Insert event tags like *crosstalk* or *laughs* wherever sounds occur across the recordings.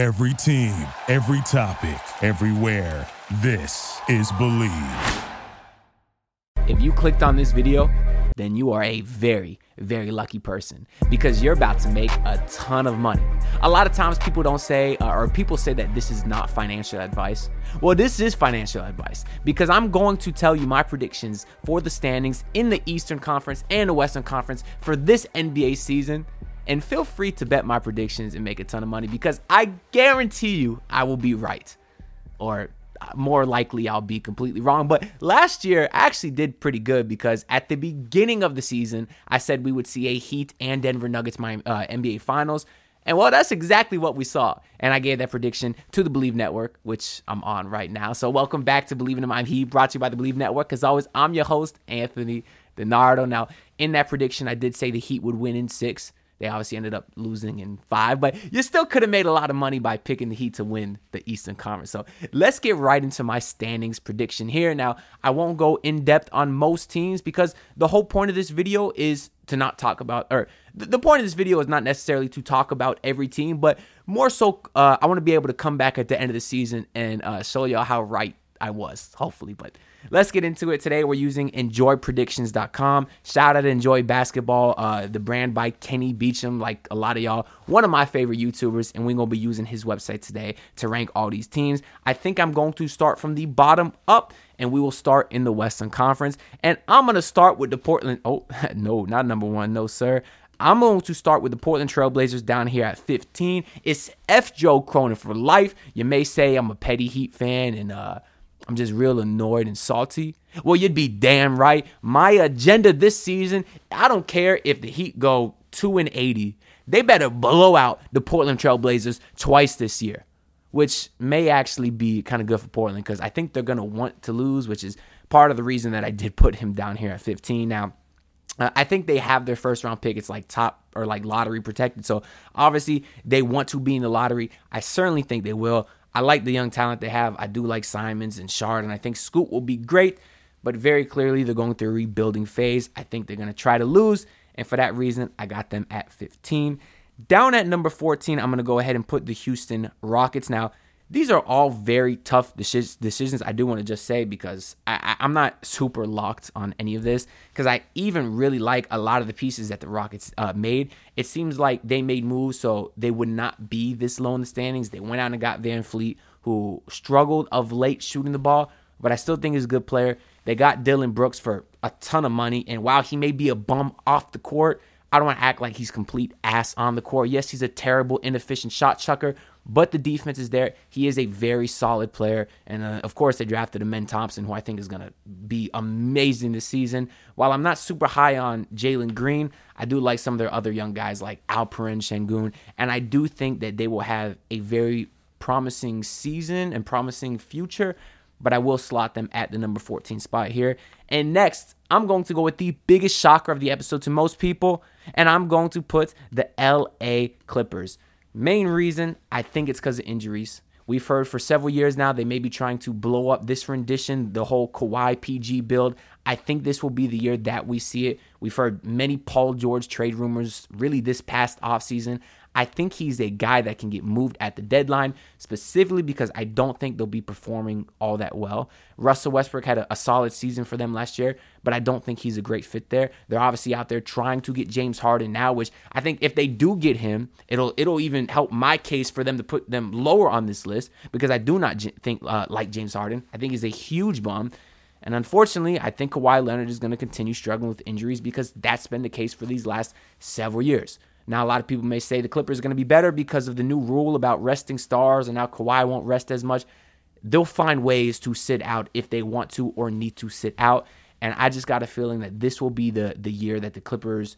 Every team, every topic, everywhere. This is Bleav. If you clicked on this video, then you are a very, very lucky person because you're about to make a ton of money. A lot of times people don't say, uh, or people say that this is not financial advice. Well, this is financial advice because I'm going to tell you my predictions for the standings in the Eastern Conference and the Western Conference for this NBA season. And feel free to bet my predictions and make a ton of money because I guarantee you I will be right. Or more likely I'll be completely wrong. But last year I actually did pretty good because at the beginning of the season, I said we would see a Heat and Denver Nuggets my uh, NBA Finals. And well, that's exactly what we saw. And I gave that prediction to the Bleav Network, which I'm on right now. So welcome back to Bleav in the Mind Heat, brought to you by the Bleav Network. As always, I'm your host, Anthony DiNardo. Now, in that prediction, I did say the Heat would win in six. They obviously ended up losing in five, but you still could have made a lot of money by picking the Heat to win the Eastern Conference. So let's get right into my standings prediction here. Now, I won't go in depth on most teams because the whole point of this video is to not talk about, or the point of this video is not necessarily to talk about every team, but more so, uh, I want to be able to come back at the end of the season and uh, show y'all how right I was, hopefully. But let's get into it today. We're using enjoypredictions.com. Shout out to Enjoy Basketball, uh, the brand by Kenny Beecham, like a lot of y'all, one of my favorite YouTubers, and we're to be using his website today to rank all these teams. I think I'm going to start from the bottom up, and we will start in the Western Conference. And I'm going to start with the Portland. Oh, *laughs* no, not number one. No, sir. I'm going to start with the Portland Trailblazers down here at 15. It's F. Joe Cronin for life. You may say I'm a petty Heat fan and uh, I'm just real annoyed and salty. Well, you'd be damn right. My agenda this season, I don't care if the Heat go 2 and 80. They better blow out the Portland Trailblazers twice this year, which may actually be kind of good for Portland because I think they're going to want to lose, which is part of the reason that I did put him down here at 15. Now, uh, I think they have their first round pick. It's like top or like lottery protected. So obviously they want to be in the lottery. I certainly think they will. I like the young talent they have. I do like Simons and Sharpe, and I think Scoot will be great. But very clearly, they're going through a rebuilding phase. I think they're going to try to lose. And for that reason, I got them at 15. Down at number 14, I'm going to go ahead and put the Houston Rockets. Now, these are all very tough decisions. I do want to just say because I, am not super locked on any of this because I even really like a lot of the pieces that the Rockets uh, made. It seems like they made moves so they would not be this low in the standings. They went out and got VanVleet, who struggled of late shooting the ball, but I still think he's a good player. They got Dillon Brooks for a ton of money, and while he may be a bum off the court, I don't want to act like he's complete ass on the court. Yes, he's a terrible, inefficient shot chucker, but the defense is there. He is a very solid player. And uh, of course, they drafted Amen Thompson, who I think is going to be amazing this season. While I'm not super high on Jalen Green, I do like some of their other young guys like Alperen, Sengun. And I do think that they will have a very promising season and promising future. But I will slot them at the number 14 spot here. And next, I'm going to go with the biggest shocker of the episode to most people, and I'm going to put the LA Clippers. Main reason, I think it's because of injuries. We've heard for several years now they may be trying to blow up this rendition, the whole Kawhi PG build. I think this will be the year that we see it. We've heard many Paul George trade rumors really this past offseason. I think he's a guy that can get moved at the deadline, specifically because I don't think they'll be performing all that well. Russell Westbrook had a, a, solid season for them last year, but I don't think he's a great fit there. They're obviously out there trying to get James Harden now, which I think if they do get him, it'll it'll even help my case for them to put them lower on this list because I do not j- think uh, like James Harden. I think he's a huge bum. And unfortunately, I think Kawhi Leonard is going to continue struggling with injuries because that's been the case for these last several years. Now, a lot of people may say the Clippers are going to be better because of the new rule about resting stars, and now Kawhi won't rest as much. They'll find ways to sit out if they want to or need to sit out. And I just got a feeling that this will be the the year that the Clippers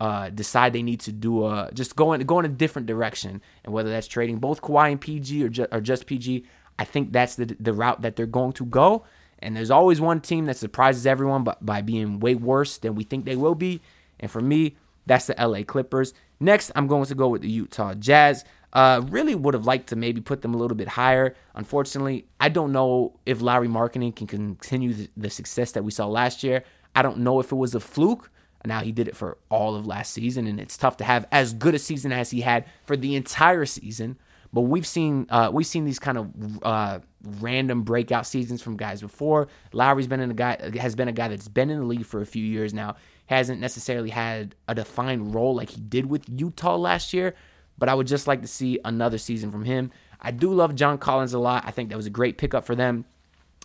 uh, decide they need to do a just go in go in a different direction, and whether that's trading both Kawhi and PG or, ju- or just PG, I think that's the the route that they're going to go. And there's always one team that surprises everyone by, by being way worse than we think they will be. And for me, that's the LA Clippers. Next, I'm going to go with the Utah Jazz. Uh, really would have liked to maybe put them a little bit higher. Unfortunately, I don't know if Lauri Markkanen can continue the, the success that we saw last year. I don't know if it was a fluke. Now he did it for all of last season, and it's tough to have as good a season as he had for the entire season. but we've seen uh, we've seen these kind of uh, random breakout seasons from guys before. Lauri's been in a guy has been a guy that's been in the league for a few years now. Hasn't necessarily had a defined role like he did with Utah last year, but I would just like to see another season from him. I do love John Collins a lot. I think that was a great pickup for them,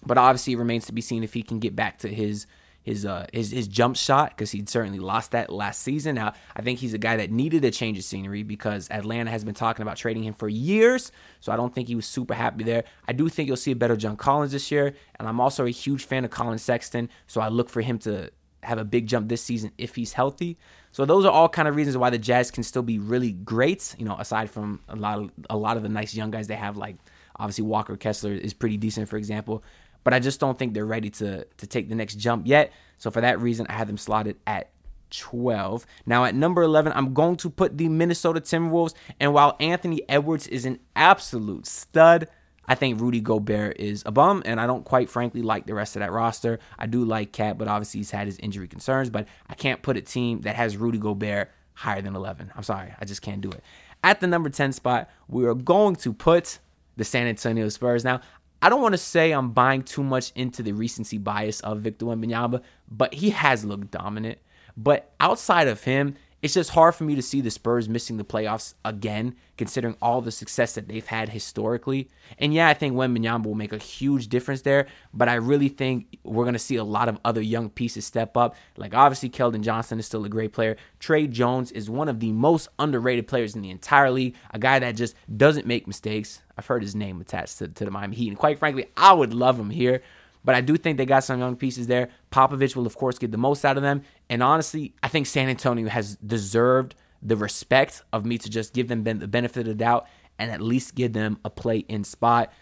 but obviously it remains to be seen if he can get back to his his uh his, his jump shot because he'd certainly lost that last season. Now I think he's a guy that needed a change of scenery because Atlanta has been talking about trading him for years. So I don't think he was super happy there. I do think you'll see a better John Collins this year, and I'm also a huge fan of Collin Sexton. So I look for him to have a big jump this season if he's healthy. So those are all kind of reasons why the Jazz can still be really great. You know, aside from a lot of a lot of the nice young guys they have, like obviously Walker Kessler is pretty decent, for example but I just don't think they're ready to to take the next jump yet. So for that reason, I have them slotted at 12. Now at number 11, I'm going to put the Minnesota Timberwolves. And while Anthony Edwards is an absolute stud, I think Rudy Gobert is a bum, and I don't quite frankly like the rest of that roster. I do like KAT, but obviously he's had his injury concerns. But I can't put a team that has Rudy Gobert higher than 11. I'm sorry, I just can't do it. At the number 10 spot, we are going to put the San Antonio Spurs. Now, I don't want to say I'm buying too much into the recency bias of Victor Wembanyama, but he has looked dominant. But outside of him, it's just hard for me to see the Spurs missing the playoffs again, considering all the success that they've had historically. And yeah, I think Wembanyama will make a huge difference there, but I really think we're going to see a lot of other young pieces step up. Like obviously, Keldon Johnson is still a great player. Tre Jones is one of the most underrated players in the entire league, a guy that just doesn't make mistakes. I've heard his name attached to, to the Miami Heat, and quite frankly, I would love him here. But I do think they got some young pieces there. Popovich will, of course, get the most out of them. And honestly, I think San Antonio has deserved the respect of me to just give them the benefit of the doubt and at least give them a play in spot,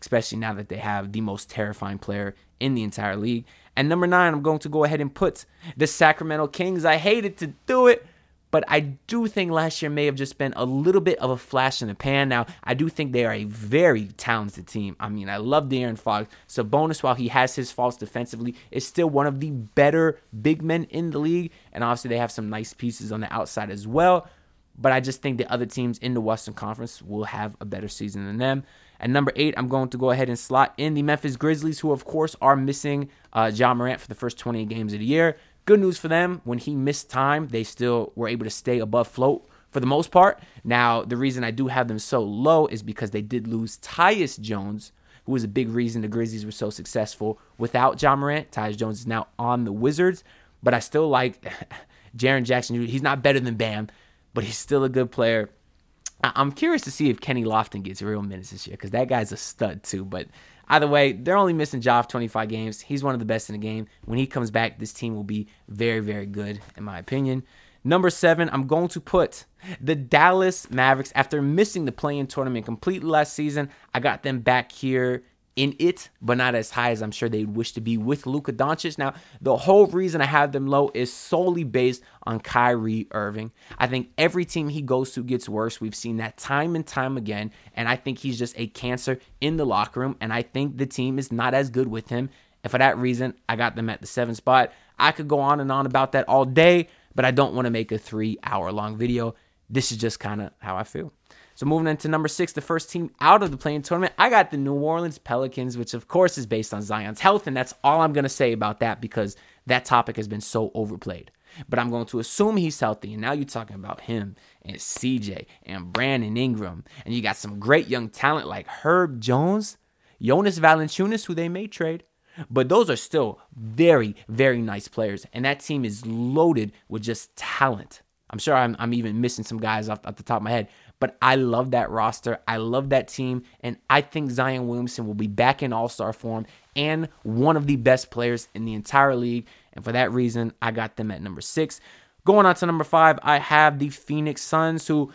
especially now that they have the most terrifying player in the entire league. And number nine, I'm going to go ahead and put the Sacramento Kings. I hated to do it, but I do think last year may have just been a little bit of a flash in the pan. Now, I do think they are a very talented team. I mean, I love De'Aaron Fox. Sabonis, while he has his faults defensively, is still one of the better big men in the league. And obviously, they have some nice pieces on the outside as well. But I just think the other teams in the Western Conference will have a better season than them. At number eight, I'm going to go ahead and slot in the Memphis Grizzlies, who, of course, are missing uh, Ja Morant for the first 28 games of the year. Good news for them, when he missed time, they still were able to stay above float for the most part. Now, the reason I do have them so low is because they did lose Tyus Jones, who was a big reason the Grizzlies were so successful without Ja Morant. Tyus Jones is now on the Wizards, but I still like *laughs* Jaren Jackson. He's not better than Bam, but he's still a good player. I'm curious to see if Kenny Lofton gets real minutes this year because that guy's a stud too. But Either way, they're only missing Joff 25 games. He's one of the best in the game. When he comes back, this team will be very, very good, in my opinion. Number seven, I'm going to put the Dallas Mavericks. After missing the play-in tournament completely last season, I got them back here in it, but not as high as I'm sure they'd wish to be with Luka Doncic. Now, the whole reason I have them low is solely based on Kyrie Irving. I think every team he goes to gets worse. We've seen that time and time again, and I think he's just a cancer in the locker room, and I think the team is not as good with him. And for that reason, I got them at the seventh spot. I could go on and on about that all day, but I don't want to make a three hour long video. This is just kind of how I feel. So moving into number six, the first team out of the play-in tournament, I got the New Orleans Pelicans, which of course is based on Zion's health, and that's all I'm gonna say about that because that topic has been so overplayed. But I'm going to assume he's healthy, and now you're talking about him and CJ and Brandon Ingram, and you got some great young talent like Herb Jones, Jonas Valanciunas, who they may trade. But those are still very, very nice players, and that team is loaded with just talent. I'm sure I'm, I'm even missing some guys off, off the top of my head, but I love that roster. I love that team. And I think Zion Williamson will be back in all star form and one of the best players in the entire league. And for that reason, I got them at number six. Going on to number five, I have the Phoenix Suns, who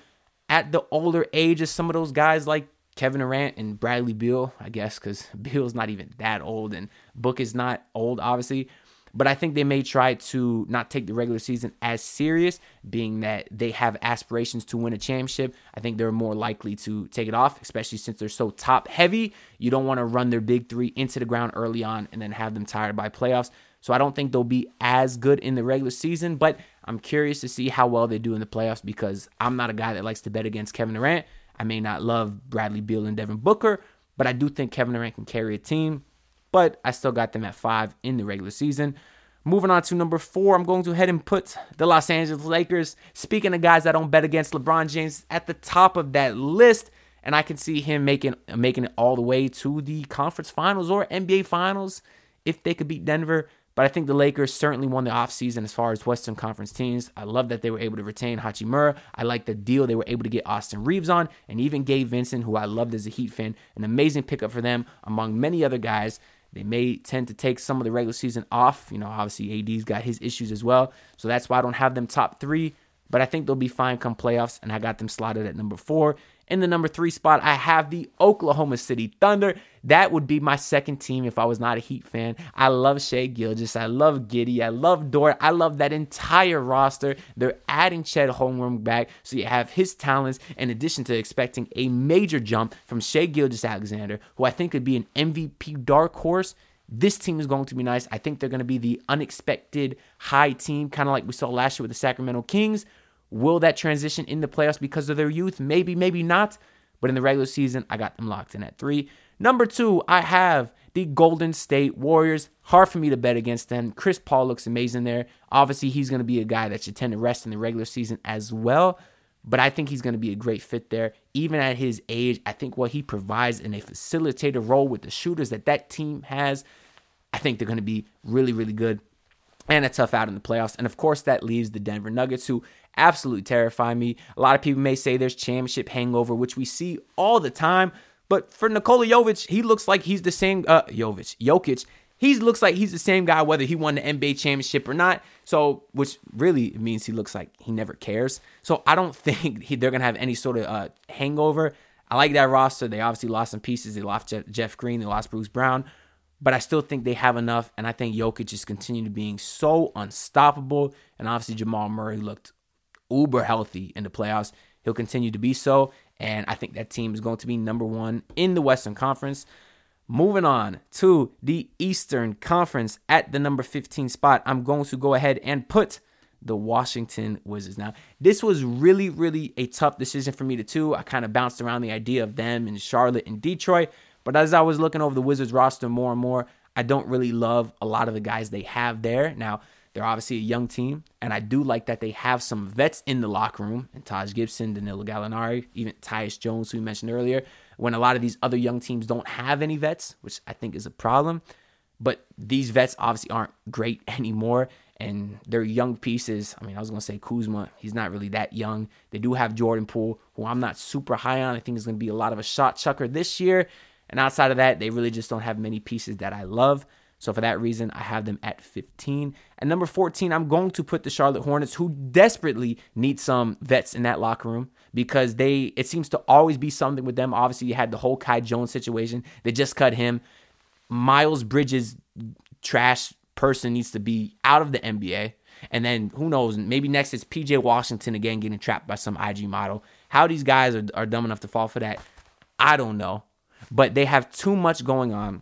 at the older age of some of those guys like Kevin Durant and Bradley Beal, I guess, because *laughs* Beal's not even that old and Book is not old, obviously. But I think they may try to not take the regular season as serious, being that they have aspirations to win a championship. I think they're more likely to take it off, especially since they're so top heavy. You don't want to run their big three into the ground early on and then have them tired by playoffs. So I don't think they'll be as good in the regular season, but I'm curious to see how well they do in the playoffs because I'm not a guy that likes to bet against Kevin Durant. I may not love Bradley Beal and Devin Booker, but I do think Kevin Durant can carry a team. But I still got them at five in the regular season. Moving on to number four, I'm going to head and put the Los Angeles Lakers. Speaking of guys that don't bet against LeBron James, at the top of that list, and I can see him making making it all the way to the conference finals or NBA finals if they could beat Denver. But I think the Lakers certainly won the offseason as far as Western Conference teams. I love that they were able to retain Hachimura. I like the deal they were able to get Austin Reaves on, and even Gabe Vincent, who I loved as a Heat fan. An amazing pickup for them, among many other guys. They may tend to take some of the regular season off. You know, obviously AD's got his issues as well. So that's why I don't have them top three. But I think they'll be fine come playoffs, and I got them slotted at number four. In the number three spot, I have the Oklahoma City Thunder. That would be my second team if I was not a Heat fan. I love Shai Gilgeous. I love Giddey. I love Dort. I love that entire roster. They're adding Chet Holmgren back. So you have his talents in addition to expecting a major jump from Shai Gilgeous-Alexander, who I think could be an MVP dark horse. This team is going to be nice. I think they're going to be the unexpected high team, kind of like we saw last year with the Sacramento Kings. Will that transition in the playoffs because of their youth? Maybe, maybe not. But in the regular season, I got them locked in at three. Number two, I have the Golden State Warriors. Hard for me to bet against them. Chris Paul looks amazing there. Obviously, he's going to be a guy that should tend to rest in the regular season as well. But I think he's going to be a great fit there. Even at his age, I think what he provides in a facilitator role with the shooters that that team has, I think they're going to be really, really good and a tough out in the playoffs. And of course, that leaves the Denver Nuggets, who absolutely terrify me. A lot of people may say there's championship hangover, which we see all the time. But for Nikola Jovic, he looks like he's the same. Uh, Jovic, Jokic, he looks like he's the same guy whether he won the NBA championship or not. So, which really means he looks like he never cares. So, I don't *laughs* think he, they're gonna have any sort of uh, hangover. I like that roster. They obviously lost some pieces. They lost Jeff, Jeff Green. They lost Bruce Brown but I still think they have enough. And I think Jokic just continued to being so unstoppable. And obviously, Jamal Murray looked uber healthy in the playoffs. He'll continue to be so. And I think that team is going to be number one in the Western Conference. Moving on to the Eastern Conference at the number 15 spot, I'm going to go ahead and put the Washington Wizards. Now, this was really, really a tough decision for me to do. I kind of bounced around the idea of them in Charlotte and Detroit. But as I was looking over the Wizards roster more and more, I don't really love a lot of the guys they have there. Now, they're obviously a young team, and I do like that they have some vets in the locker room, and Taj Gibson, Danilo Gallinari, even Tyus Jones, who we mentioned earlier, when a lot of these other young teams don't have any vets, which I think is a problem. But these vets obviously aren't great *laughs* anymore, and they're young pieces. I mean, I was going to say Kuzma. He's not really that young. They do have Jordan Poole, who I'm not super high on. I think is going to be a lot of a shot chucker this year. And outside of that, they really just don't have many pieces that I love. So for that reason, I have them at 15. And number 14, I'm going to put the Charlotte Hornets, who desperately need some vets in that locker room because they it seems to always be something with them. Obviously, you had the whole Kai Jones situation. They just cut him. Miles Bridges trash person needs to be out of the NBA. And then who knows, maybe next is PJ Washington again getting trapped by some IG model. How these guys are, are dumb enough to fall for that, I don't know but they have too much going on.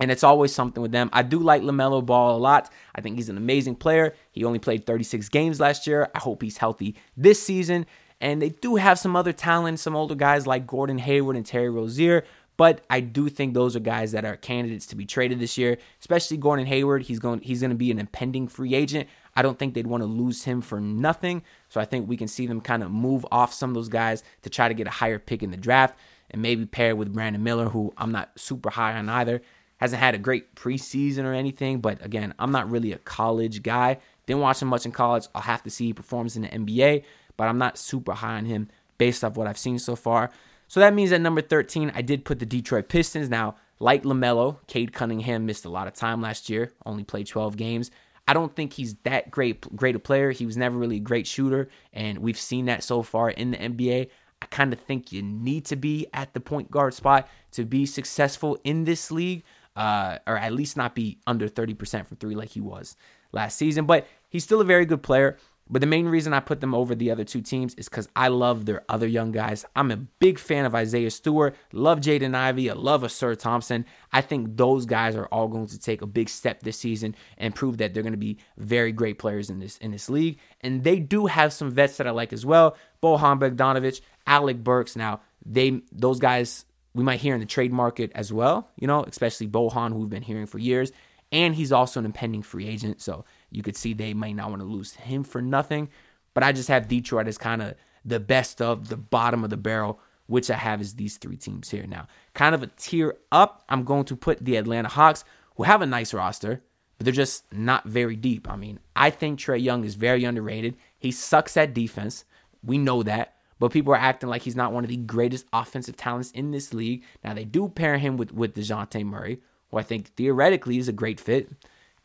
And it's always something with them. I do like LaMelo Ball a lot. I think he's an amazing player. He only played 36 games last year. I hope he's healthy this season. And they do have some other talent, some older guys like Gordon Hayward and Terry Rozier. But I do think those are guys that are candidates to be traded this year, especially Gordon Hayward. He's going he's going to be an impending free agent. I don't think they'd want to lose him for nothing. So I think we can see them kind of move off some of those guys to try to get a higher pick in the draft and maybe pair with Brandon Miller, who I'm not super high on either. Hasn't had a great preseason or anything, but again, I'm not really a college guy. Didn't watch him much in college. I'll have to see he performs in the NBA, but I'm not super high on him based off what I've seen so far. So that means at number 13, I did put the Detroit Pistons. Now, like LaMelo, Cade Cunningham missed a lot of time last year, only played 12 games. I don't think he's that great great a player. He was never really a great shooter, and we've seen that so far in the NBA. I kind of think you need to be at the point guard spot to be successful in this league, uh, or at least not be under 30% from three like he was last season. But he's still a very good player. But the main reason I put them over the other two teams is because I love their other young guys. I'm a big fan of Isaiah Stewart, love Jaden Ivey, I love Ausar Thompson. I think those guys are all going to take a big step this season and prove that they're going to be very great players in this in this league. And they do have some vets that I like as well. Bojan Bogdanovic, Alec Burks. Now, they those guys we might hear in the trade market as well, you know, especially Bohan, who we've been hearing for years. And he's also an impending free agent. So you could see they might not want to lose him for nothing. But I just have Detroit as kind of the best of the bottom of the barrel, which I have is these three teams here now. Kind of a tier up, I'm going to put the Atlanta Hawks, who have a nice roster, but they're just not very deep. I mean, I think Trae Young is very underrated. He sucks at defense. We know that. But people are acting like he's not one of the greatest offensive talents in this league. Now they do pair him with with Dejounte Murray, who I think theoretically is a great fit.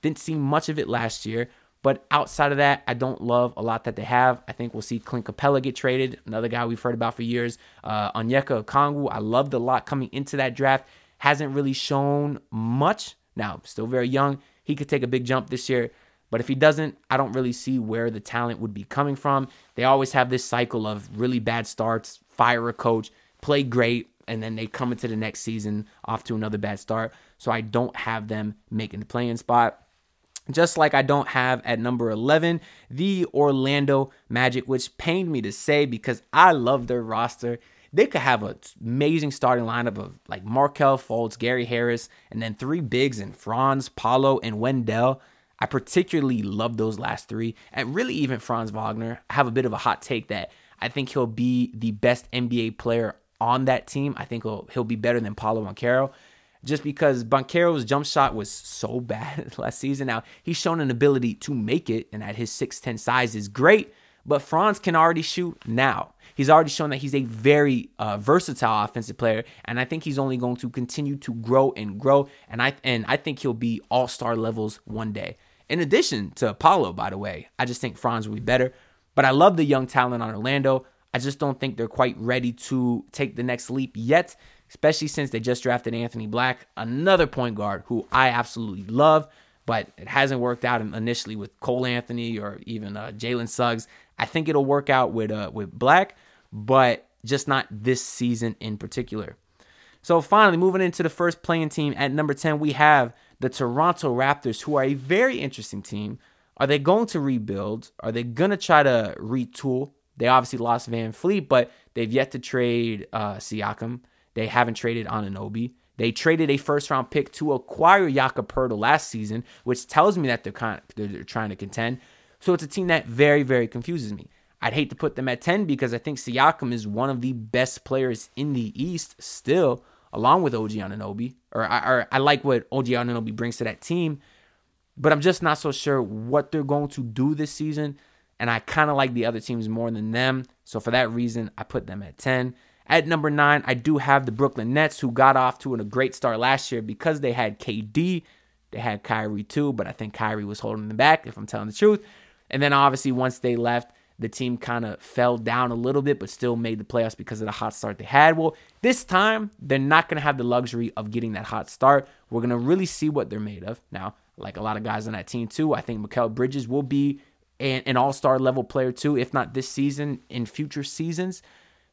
Didn't see much of it last year, but outside of that, I don't love a lot that they have. I think we'll see Clint Capela get traded, another guy we've heard about for years. Uh, Onyeka Okongwu, I loved a lot coming into that draft. Hasn't really shown much. Now, still very young. He could take a big jump this year. But if he doesn't, I don't really see where the talent would be coming from. They always have this cycle of really bad starts, fire a coach, play great, and then they come into the next season off to another bad start. So I don't have them making the playing spot. Just like I don't have at number 11 the Orlando Magic, which pained me to say because I love their roster. They could have an amazing starting lineup of like Markelle Fultz, Gary Harris, and then three bigs and Franz, Paolo, and Wendell. I particularly love those last three, and really even Franz Wagner. I have a bit of a hot take that I think he'll be the best NBA player on that team. I think he'll he'll be better than Paolo Banchero, just because Banchero's jump shot was so *laughs* bad last season. Now he's shown an ability to make it, and at his six ten size is great. But Franz can already shoot now. He's already shown that he's a very uh, versatile offensive player, and I think he's only going to continue to grow and grow. And I and I think he'll be all star levels one day. In addition to Paolo, by the way, I just think Franz will be better. But I love the young talent on Orlando. I just don't think they're quite ready to take the next leap yet, especially since they just drafted Anthony Black, another point guard who I absolutely love, but it hasn't worked out initially with Cole Anthony or even uh, Jalen Suggs. I think it'll work out with uh, with Black, but just not this season in particular. So finally, moving into the first playing team at number 10, we have the Toronto Raptors, who are a very interesting team. Are they going to rebuild? Are they going to try to retool? They obviously lost VanVleet, but they've yet to trade uh, Siakam. They haven't traded Anunoby. They traded a first round pick to acquire Jakob Poeltl last season, which tells me that they're, kind of, they're trying to contend. So it's a team that very, very confuses me. I'd hate to put them at 10 because I think Siakam is one of the best players in the East still along with OG Anunoby, or I, or I like what OG Anunoby brings to that team, but I'm just not so sure what they're going to do this season. And I kind of like the other teams more than them. So for that reason, I put them at 10. At number nine, I do have the Brooklyn Nets, who got off to a great start last year because they had KD. They had Kyrie too, but I think Kyrie was holding them back, if I'm telling the truth. And then obviously, once they left, the team kind of fell down a little bit, but still made the playoffs because of the hot start they had. Well, this time, they're not going to have the luxury of getting that hot start. We're going to really see what they're made of. Now, like a lot of guys on that team, too, I think Mikal Bridges will be an, an all star level player, too, if not this season, in future seasons.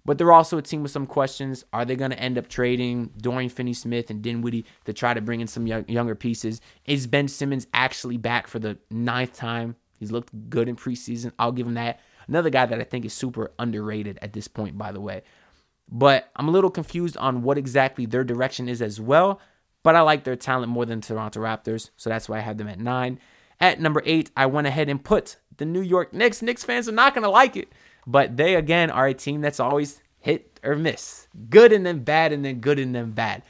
But they're also a team with some questions. Are they going to end up trading Dorian Finney Smith and Dinwiddie to try to bring in some young, younger pieces? Is Ben Simmons actually back for the ninth time? He's looked good in preseason. I'll give him that. Another guy that I think is super underrated at this point, by the way. But I'm a little confused on what exactly their direction is as well. But I like their talent more than Toronto Raptors, so that's why I have them at nine. At number eight, I went ahead and put the New York Knicks. Knicks fans are not going to like it, but they again are a team that's always hit or miss. Good and then bad and then good and then bad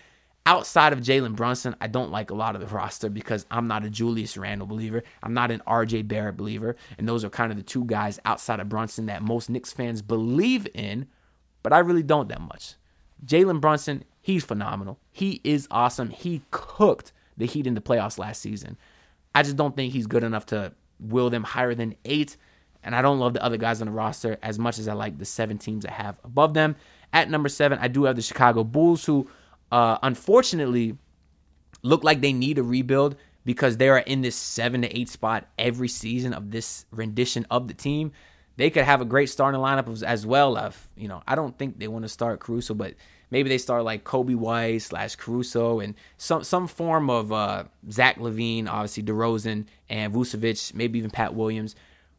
outside of Jalen Brunson, I don't like a lot of the roster because I'm not a Julius Randle believer. I'm not an RJ Barrett believer. And those are kind of the two guys outside of Brunson that most Knicks fans believe in, but I really don't that much. Jalen Brunson, he's phenomenal. He is awesome. He cooked the Heat in the playoffs last season. I just don't think he's good enough to will them higher than eight. And I don't love the other guys on the roster as much as I like the seven teams I have above them. At number seven, I do have the Chicago Bulls, who uh, unfortunately look like they need a rebuild because they are in this seven to eight spot every season of this rendition of the team. They could have a great starting lineup as well. Of you know, I don't think they want to start Caruso, but maybe they start like Coby White slash Caruso and some some form of uh, Zach LaVine, obviously DeRozan and Vucevic, maybe even Pat Williams.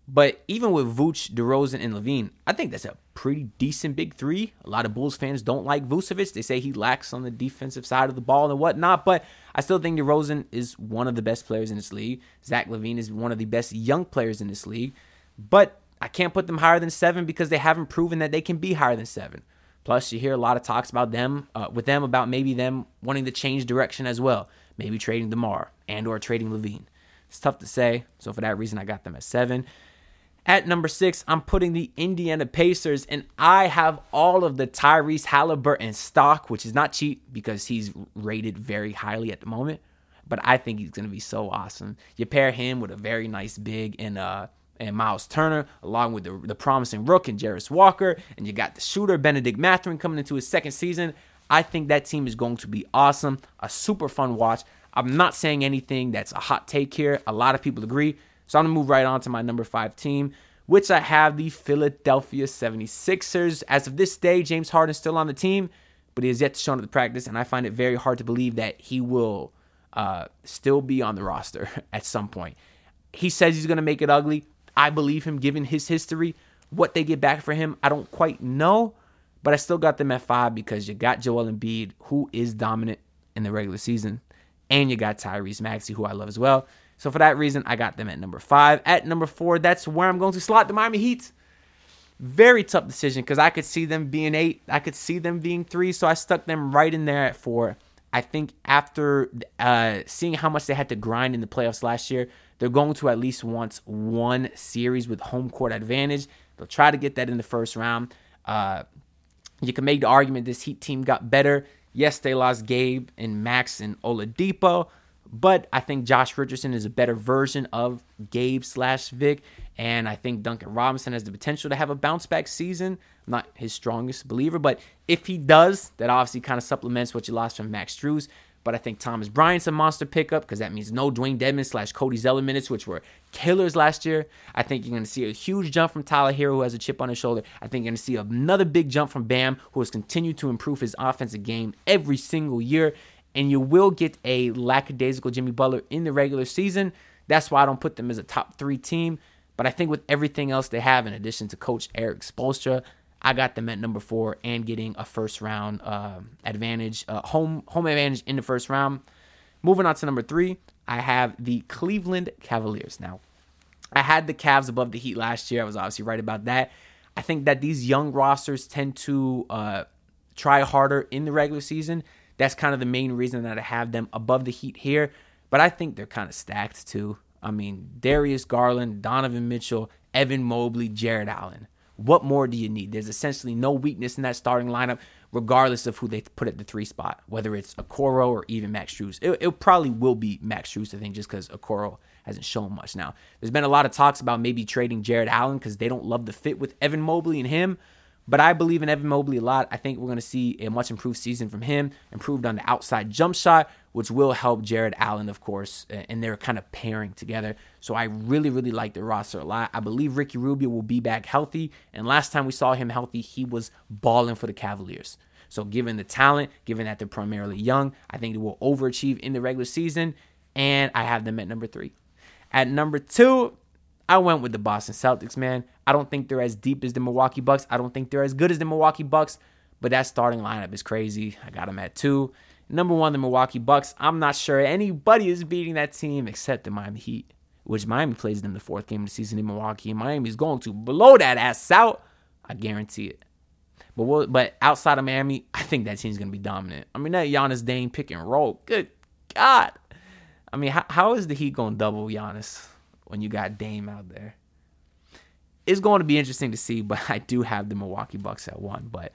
But even with Vooch, DeRozan, and LaVine, I think that's a pretty decent big three. A lot of Bulls fans don't like Vucevic. They say he lacks on the defensive side of the ball and whatnot. But I still think DeRozan is one of the best players in this league. Zach LaVine is one of the best young players in this league. But I can't put them higher than seven because they haven't proven that they can be higher than seven. Plus, you hear a lot of talks about them uh, with them about maybe them wanting to change direction as well. Maybe trading DeMar and or trading LaVine. It's tough to say. So for that reason, I got them at seven. At number six, I'm putting the Indiana Pacers, and I have all of the Tyrese Halliburton stock, which is not cheap because he's rated very highly at the moment. But I think he's going to be so awesome. You pair him with a very nice big and uh and Miles Turner, along with the, the promising rook and Jarace Walker, and you got the shooter Bennedict Mathurin coming into his second season. I think that team is going to be awesome, a super fun watch. I'm not saying anything that's a hot take here. A lot of people agree. So I'm going to move right on to my number five team, which I have the Philadelphia 76ers. As of this day, James Harden is still on the team, but he has yet to show up to practice, and I find it very hard to believe that he will uh, still be on the roster *laughs* at some point. He says he's going to make it ugly. I believe him given his history. What they get back for him, I don't quite know, but I still got them at five because you got Joel Embiid, who is dominant in the regular season, and you got Tyrese Maxey, who I love as well. So for that reason, I got them at number five. At number four, that's where I'm going to slot the Miami Heat. Very tough decision because I could see them being eight. I could see them being three. So I stuck them right in there at four. I think after uh, seeing how much they had to grind in the playoffs last year, they're going to at least want one series with home court advantage. They'll try to get that in the first round. Uh, you can make the argument this Heat team got better. Yes, they lost Gabe and Max and Oladipo, but I think Josh Richardson is a better version of Gabe slash Vic, and I think Duncan Robinson has the potential to have a bounce back season. I'm not his strongest believer, but if he does, that obviously kind of supplements what you lost from Max Strus. But I think Thomas Bryant's a monster pickup because that means no Dewayne Dedmon slash Cody Zeller minutes, which were killers last year. I think you're going to see a huge jump from Tyler Herro, who has a chip on his shoulder. I think you're going to see another big jump from Bam, who has continued to improve his offensive game every single year. And you will get a lackadaisical Jimmy Butler in the regular season. That's why I don't put them as a top three team. But I think with everything else they have, in addition to Coach Erik Spoelstra, I got them at number four and getting a first round uh, advantage, uh, home home advantage in the first round. Moving on to number three, I have the Cleveland Cavaliers. Now, I had the Cavs above the Heat last year. I was obviously right about that. I think that these young rosters tend to uh, try harder in the regular season. That's kind of the main reason that I have them above the Heat here. But I think they're kind of stacked too. I mean, Darius Garland, Donovan Mitchell, Evan Mobley, Jarrett Allen. What more do you need? There's essentially no weakness in that starting lineup, regardless of who they put at the three spot, whether it's Okoro or even Max Strus. It, it probably will be Max Strus, I think, just because Okoro hasn't shown much. Now, there's been a lot of talks about maybe trading Jarrett Allen because they don't love the fit with Evan Mobley and him. But I believe in Evan Mobley a lot. I think we're going to see a much improved season from him, improved on the outside jump shot, which will help Jarrett Allen, of course, and they're kind of pairing together. So I really, really like the roster a lot. I believe Ricky Rubio will be back healthy. And last time we saw him healthy, he was balling for the Cavaliers. So given the talent, given that they're primarily young, I think they will overachieve in the regular season. And I have them at number three. At number two, I went with the Boston Celtics, man. I don't think they're as deep as the Milwaukee Bucks. I don't think they're as good as the Milwaukee Bucks, but that starting lineup is crazy. I got them at two. Number one, the Milwaukee Bucks. I'm not sure anybody is beating that team except the Miami Heat, which Miami plays them the fourth game of the season in Milwaukee. And Miami is going to blow that ass out. I guarantee it. But we'll, but outside of Miami, I think that team's going to be dominant. I mean, that Giannis Dame pick and roll. Good God. I mean, how, how is the Heat going to double Giannis? When you got Dame out there. It's going to be interesting to see, *laughs* but I do have the Milwaukee Bucks at one. But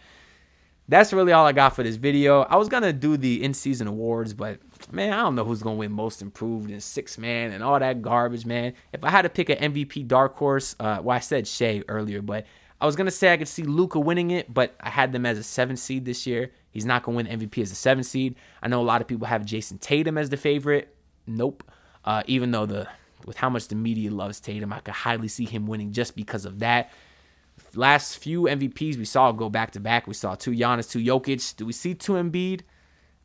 that's really all I got for this video. I was gonna do the in-season awards, but man, I don't know who's gonna win most improved and six man and all that garbage, man. If I had to pick an MVP dark horse, uh, well, I said Shai earlier, but I was gonna say I could see Luka winning it, but I had them as a seven seed this year. He's not gonna win MVP as a seven seed. I know a lot of people have Jayson Tatum as the favorite. Nope. Uh, even though the with how much the media loves Tatum, I could highly see him winning just because of that. Last few MVPs we saw go back to back. We saw two Giannis, two Jokic. Do we see two Embiid?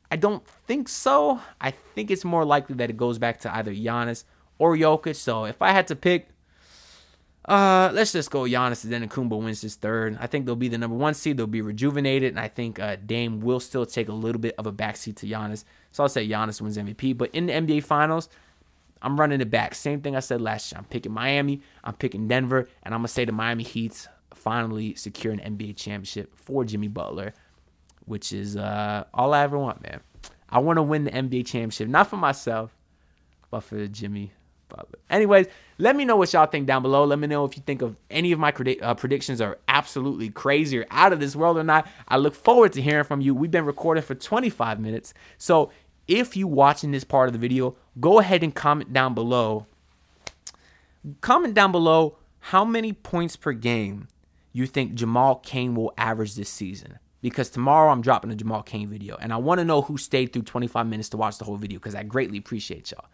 I don't think so. I think it's more likely that it goes back to either Giannis or Jokic. So if I had to pick, Uh, let's just go Giannis and then Kumbo wins his third. I think they'll be the number one seed. They'll be rejuvenated, and I think uh, Dame will still take a little bit of a backseat to Giannis. So I'll say Giannis wins MVP. But in the NBA Finals, I'm running it back. Same thing I said last year. I'm picking Miami. I'm picking Denver, and I'm gonna say the Miami Heat's finally secure an NBA championship for Jimmy Butler, which is uh, all I ever want, man. I want to win the NBA championship, not for myself, but for Jimmy Butler. Anyways, let me know what y'all think down below. Let me know if you think of any of my predict- uh, predictions are absolutely crazy or out of this world or not. I look forward to hearing from you. We've been recording for 25 minutes. So if you watching this part of the video, go ahead and comment down below. Comment down below how many points per game you think Jamal Cain will average this season because tomorrow I'm dropping a Jamal Cain video and I want to know who stayed through 25 minutes to watch the whole video because I greatly appreciate y'all.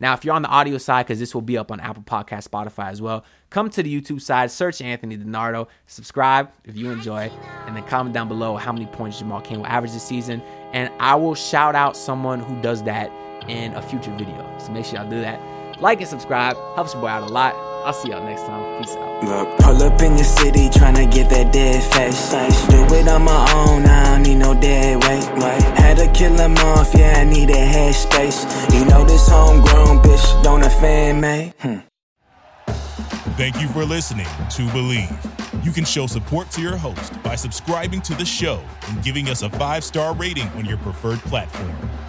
Now, if you're on the audio side, because this will be up on Apple Podcast, Spotify as well, come to the YouTube side, search Anthony DiNardo, subscribe if you enjoy, and then comment down below how many points Jamal Cain will average this season. And I will shout out someone who does that in a future video. So make sure y'all do that. Like and subscribe. Helps your boy out a lot. I'll see y'all next time. Peace out. Look, pull up in your city tryna get that dead face. Do it on my own, I don't need no dead weight. Wait, had to kill him off, yeah, I need a head space. You know this homegrown bitch don't offend me. Hmm. Thank you for listening to Bleav. You can show support to your host by subscribing to the show and giving us a five star rating on your preferred platform.